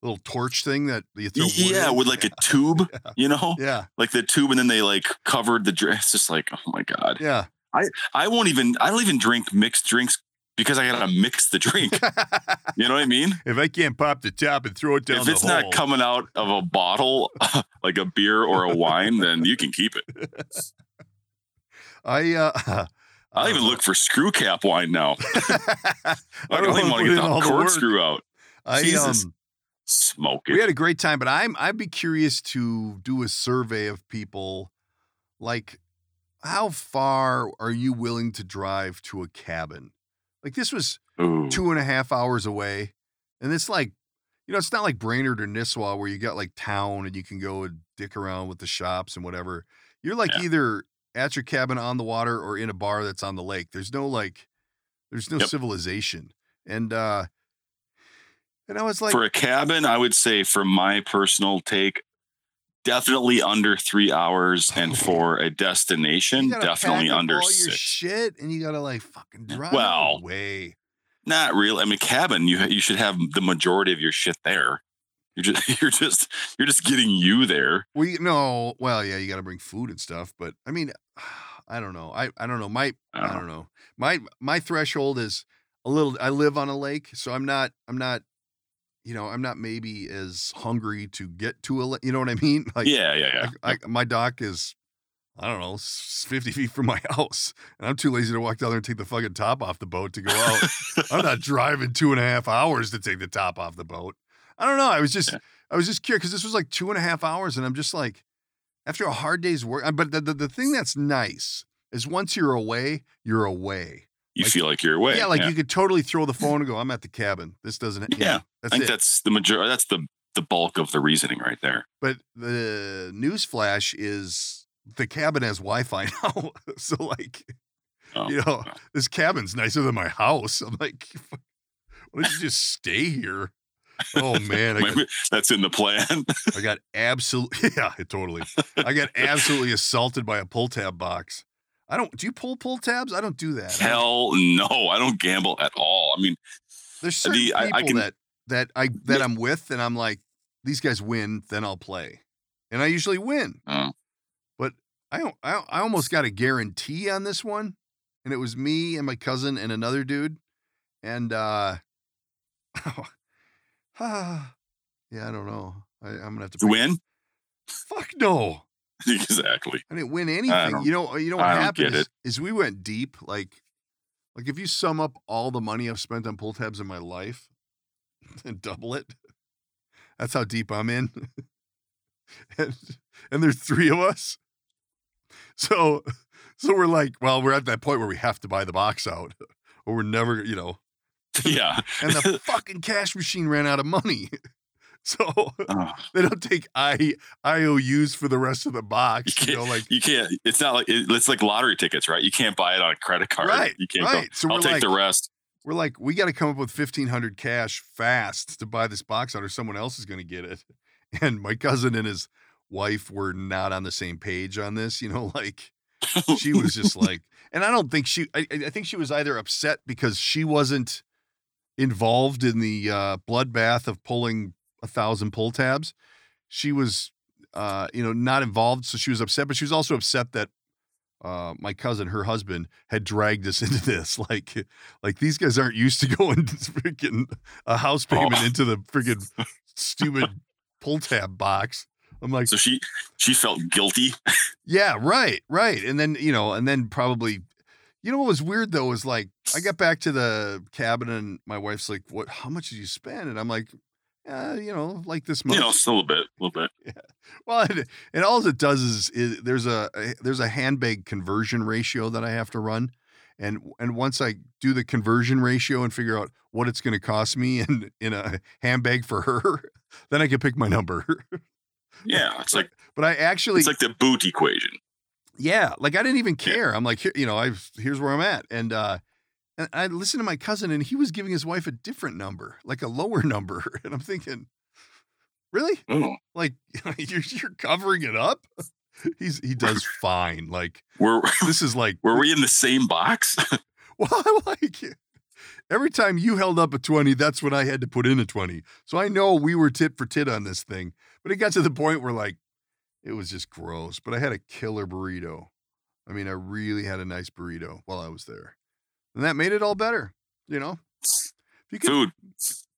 Little torch thing that you throw. yeah, in. with like a tube, Yeah. you know, Yeah. like the tube, and then they like covered the dress It's just like, oh my God. Yeah. I i won't even, I don't even drink mixed drinks because I gotta mix the drink. You know what I mean? if I can't pop the top and throw it down if it's hole, not coming out of a bottle like a beer or a wine, then you can keep it. I, uh, I'll even look for screw cap wine now. I I don't, even want to get the corkscrew out. I, Jesus. um, Smoke we had a great time, but I'm I'd be curious to do a survey of people, like how far are you willing to drive to a cabin? Like this was Ooh. two and a half hours away, and it's like, you know, it's not like Brainerd or Nisswa where you got like town and you can go and dick around with the shops and whatever. You're like Yeah. either at your cabin on the water or in a bar that's on the lake. There's no like, there's no Yep. civilization, and uh, and I was like, for a cabin, I would say, from my personal take, definitely under three hours, and for a destination, definitely under all your six. shit, and you gotta like fucking drive Well, away. Not real. I mean, cabin. You you should have the majority of your shit there. You're just you're just you're just getting you there. We no, well, yeah, you gotta bring food and stuff, but I mean, I don't know. I I don't know. My I Uh, don't know. My my threshold is a little. I live on a lake, so I'm not. I'm not. You know, I'm not maybe as hungry to get to a. You know what I mean? Like, yeah, yeah, yeah. I, I, my dock is, I don't know, 50 feet from my house, and I'm too lazy to walk down there and take the fucking top off the boat to go out. I'm not driving two and a half hours to take the top off the boat. I don't know. I was just, Yeah. I was just curious because this was like two and a half hours, and I'm just like, after a hard day's work. uh, But the, the, the thing that's nice is once you're away, you're away. you like- feel like you're away. yeah, like you could totally throw the phone and go, "I'm at the cabin. This doesn't." Yeah, that's I think it. that's the major. That's the the bulk of the reasoning right there. But the news flash is the cabin has Wi-Fi now, so like, Oh, you know, oh. this cabin's nicer than my house. I'm like, why don't you just stay here? Oh man, got, that's in the plan. I got absolutely yeah, totally. I got absolutely assaulted by a pull tab box. I don't. Do you pull pull tabs? I don't do that. Hell no, I don't gamble at all. I mean, There's certain the- I- I people can- that that I that Yeah. I'm with, and I'm like, these guys win, then I'll play, and I usually win. Oh. But I don't- I I almost got a guarantee on this one, and it was me and my cousin and another dude, and uh, yeah, I don't know. I, I'm gonna have to win Fuck no. exactly. I didn't win anything. You know, you know what I happened is we went deep. Like, like if you sum up all the money I've spent on pull tabs in my life and double it, that's how deep I'm in. and and there's three of us. So so we're like, well, we're at that point where we have to buy the box out, or we're never, you know. Yeah. And the fucking cash machine ran out of money. So Oh, they don't take I IOUs for the rest of the box. You You know, like you can't. It's not like it, it's like lottery tickets, right? You can't buy it on a credit card. Right, You can't right. go. So I'll take like- the rest. we're like, we got to come up with fifteen hundred cash fast to buy this box out, or someone else is going to get it. And my cousin, and his wife were not on the same page on this. You know, like she was just like, and I don't think she. I, I think she was either upset because she wasn't involved in the uh, bloodbath of pulling a thousand pull tabs. She was, uh, you know, not involved, so she was upset. But she was also upset that uh, my cousin, her husband, had dragged us into this. Like, like these guys aren't used to going to freaking a house payment Oh. into the freaking stupid pull tab box. I'm like, So she she felt guilty. yeah, right, right. And then, you know, and then probably, you know what was weird though was like I got back to the cabin and my wife's like, What how much did you spend? And I'm like, uh, you know, like this much. You know, still a bit, a little bit. Yeah. Well, and, and all it does is, is there's a, a there's a handbag conversion ratio that I have to run, and and once I do the conversion ratio and figure out what it's going to cost me in in a handbag for her, then I can pick my number. Yeah, it's like but I actually, it's like the boot equation. Yeah, like I didn't even care. I'm like, here, you know, I here's where I'm at, and uh, and I listened to my cousin, and he was giving his wife a different number, like a lower number, and I'm thinking, really? Oh, Like you're you're covering it up? He's he does fine. Like we're this is like were we in the same box? well, I'm like every time you held up a 20, that's when I had to put in a 20. So I know we were tit for tit on this thing. But it got to the point where like it was just gross. But I had a killer burrito. I mean, I really had a nice burrito while I was there. And that made it all better, you know? You Food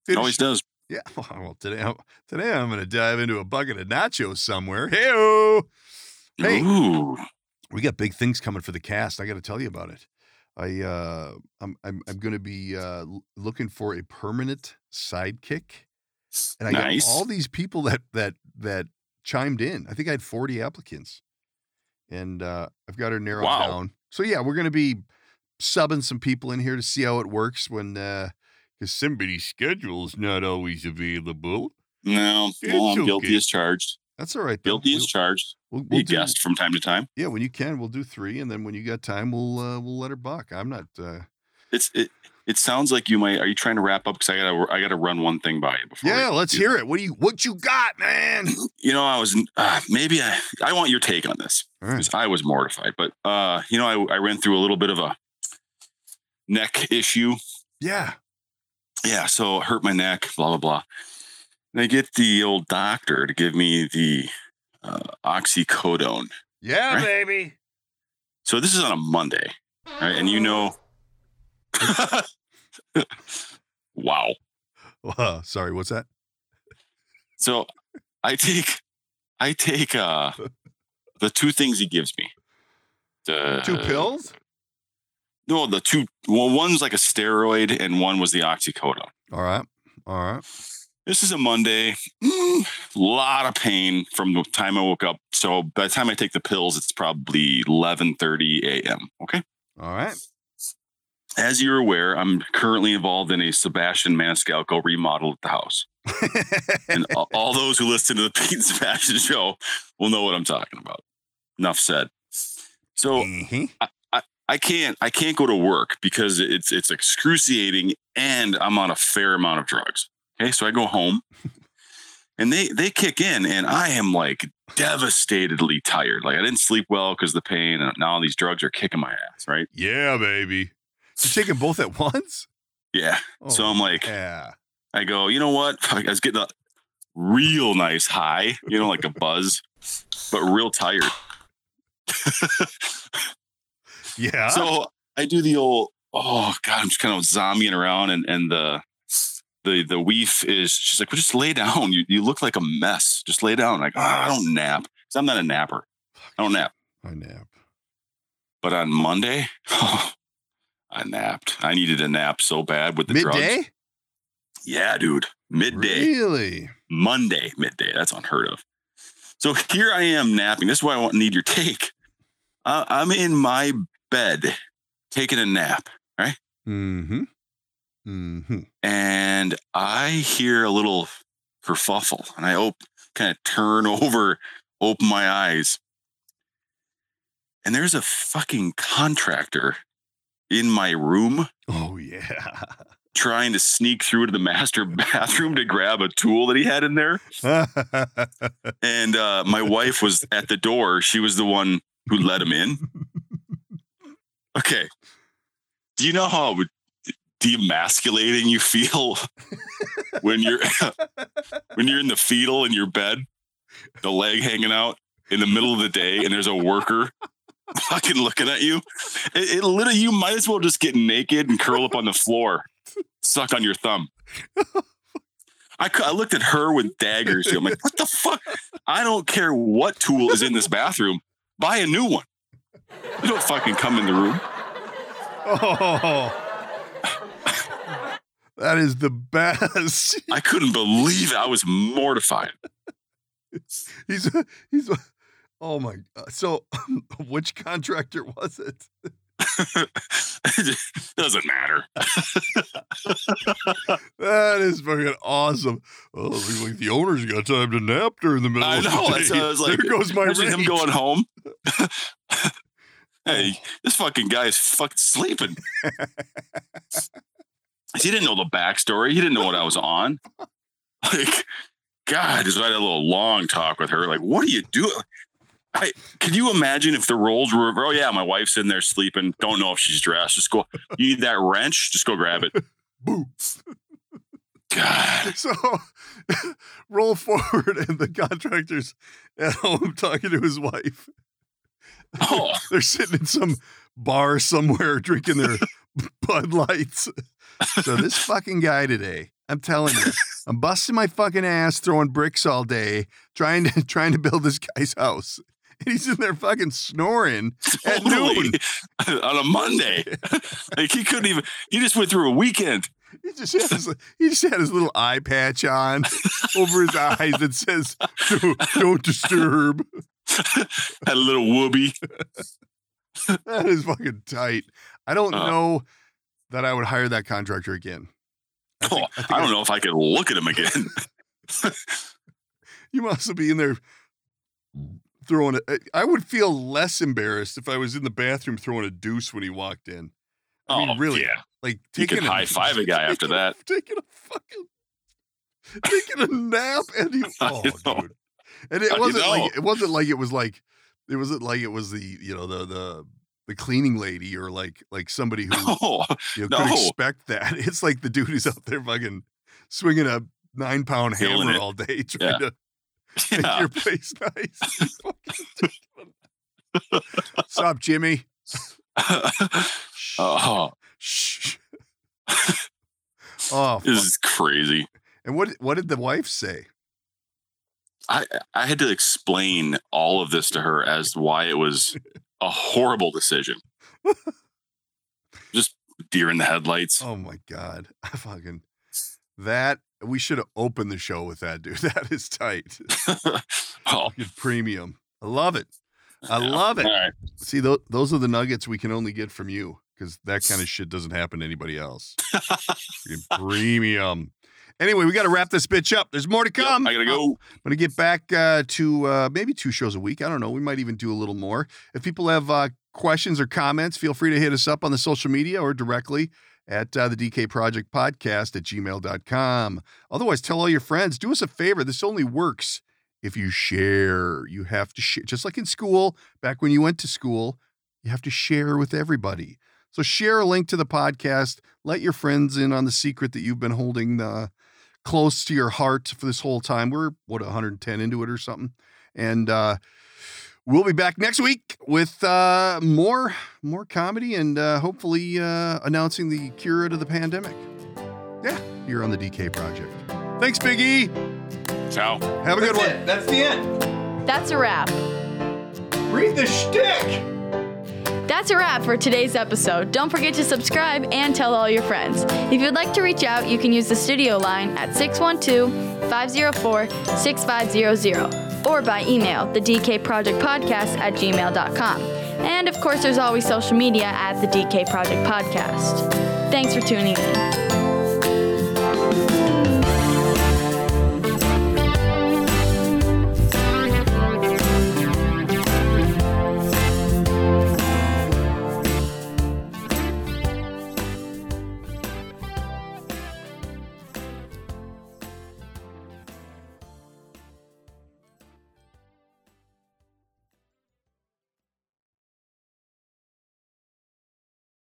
it always does. yeah. Well, today, I'm- today I'm going to dive into a bucket of nachos somewhere. Hey, Hey. Ooh, we got big things coming for the cast. I got to tell you about it. I uh, I'm I'm I'm going to be uh, looking for a permanent sidekick, and I Nice. got all these people that that that chimed in. I think I had 40 applicants, and uh, I've got her narrowed Wow. down. So yeah, we're going to be subbing some people in here to see how it works when because somebody's schedule is not always available. no, well, I'm guilty okay. as charged. That's all right. though. Guilty We'll- as charged. We'll, we'll do- guest from time to time. Yeah, when you can, we'll do three, and then when you got time, we'll uh, we'll let her buck. I'm not. Uh, It's it. It sounds like you might. Are you trying to wrap up? Because I gotta I gotta run one thing by you before. yeah, let's hear it. What do you what you got, man? you know, I was uh, maybe I, I want your take on this All right. because I was mortified. But uh, you know, I, I ran through a little bit of a neck issue. Yeah. Yeah, so hurt my neck, blah blah blah. And I get the old doctor to give me the uh, oxycodone. Yeah, Right. baby. So this is on a Monday, right? And you know, wow. Uh, sorry, what's that? So I take I take uh the two things he gives me. The Two pills? No, the two. Well, one's like a steroid, and one was the oxycodone. All right. All right. This is a Monday. A lot of pain from the time I woke up. So by the time I take the pills, it's probably 11:30 a.m. Okay. All right. As you're aware, I'm currently involved in a Sebastian Maniscalco remodel at the house, and all those who listen to the Pete and Sebastian show will know what I'm talking about. Enough said. So Mhm. I can't I can't go to work because it's it's excruciating and I'm on a fair amount of drugs. Okay, so I go home and they they kick in and I am like devastatedly tired. Like I didn't sleep well because the pain and now these drugs are kicking my ass, right? Yeah, baby. You taking both at once? Yeah. So Oh, I'm like yeah. I go, you know what? I was getting a real nice high, you know, like a buzz, but real tired. Yeah. So I do the old, oh God, I'm just kind of zombieing around and and the the the weef is she's like, well, just lay down. You you look like a mess. Just lay down. Like, oh, I don't nap. Because I'm not a napper. I don't nap. I nap. But on Monday, oh, I napped. I needed a nap so bad with the drugs. Midday? Yeah, dude. Midday. Really? Monday, midday. That's unheard of. So here I am napping. This is why I want need your take. Uh, I'm in my bed taking a nap. Mm-hmm. Mm-hmm. and I hear a little kerfuffle, and I op- kind of turn over, open my eyes, and there's a fucking contractor in my room Oh yeah. trying to sneak through to the master bathroom to grab a tool that he had in there. And uh, my wife was at the door. She was the one who let him in. Okay. Do you know how demasculating you feel when you're when you're in the fetal in your bed, the leg hanging out in the middle of the day, and there's a worker fucking looking at you? It, it literally you might as well just get naked and curl up on the floor, suck on your thumb. I, I looked at her with daggers. I'm like, what the fuck? I don't care what tool is in this bathroom. Buy a new one. You don't fucking come in the room. oh. That is the best. I couldn't believe it. I was mortified. He's he's oh my god. So which contractor was it? it doesn't matter. That is fucking awesome. Oh, looks like the owner's got time to nap during the middle I of the know. day. That's, I was like, there goes my imagine him going home. hey, oh. this fucking guy is fucking sleeping. he didn't know the backstory. He didn't know what I was on. Like, God, just I had a little long talk with her. Like, what are you doing? I can you imagine if the roles were oh yeah, my wife's in there sleeping, don't know if she's dressed. Just go, you need that wrench, just go grab it. Boo. God. So roll forward and the contractor's at home talking to his wife. Oh, They're sitting in some bar somewhere drinking their Bud Lights. So this fucking guy today, I'm telling you, I'm busting my fucking ass, throwing bricks all day, trying to trying to build this guy's house. He's in there fucking snoring at noon. on a Monday. like he couldn't even he just went through a weekend. He just had his, he just had his little eye patch on over his eyes that says "Don't, don't disturb." Had a little whoopee. That is fucking tight. I don't Uh. know that I would hire that contractor again. I, Oh, think, I, I, I- don't know if I could look at him again. You must be in there throwing it. I would feel less embarrassed if I was in the bathroom throwing a deuce when he walked in. I mean, oh, really, Yeah. like You could taking a- high five a guy after a- that. taking a fucking taking a nap, and he, oh, dude, and it I wasn't know. like it wasn't like it was like it wasn't like it was the you know the the the cleaning lady or like like somebody who Oh, you know, could expect that. It's like the dude who's out there fucking swinging a nine pound Killing hammer it. all day trying Yeah. to make your place nice. What's up, Jimmy? oh, Shh. oh, this fuck. is crazy. and what what did the wife say? I I had to explain all of this to her as why it was a horrible decision. Just deer in the headlights. Oh my god, I fucking that we should have opened the show with that dude. That is tight. oh, premium. I love it. I love it. right. See, tho- those are the nuggets we can only get from you because that kind of shit doesn't happen to anybody else. Premium. Anyway, we got to wrap this bitch up. There's more to Yep, come. I gotta go. I'm going to get back uh, to uh, maybe two shows a week. I don't know. We might even do a little more. If people have uh, questions or comments, feel free to hit us up on the social media or directly at uh, the DK Project Podcast at gmail.com. Otherwise, tell all your friends. Do us a favor. This only works if you share. You have to share, just like in school, back when you went to school, you have to share with everybody. So share a link to the podcast. Let your friends in on the secret that you've been holding uh, close to your heart for this whole time. We're what 110 into it or something, and uh, we'll be back next week with uh, more more comedy and uh, hopefully uh, announcing the cure to the pandemic. Yeah, here on the DK Project. Thanks, Big E. Ciao. Have a good one. it. That's the end. That's a wrap. Read the shtick. That's a wrap for today's episode. Don't forget to subscribe and tell all your friends. If you'd like to reach out, you can use the studio line at 612 504 6500 or by email, the DK Project Podcast at gmail.com. And of course, there's always social media at the DK Project Podcast. Thanks for tuning in.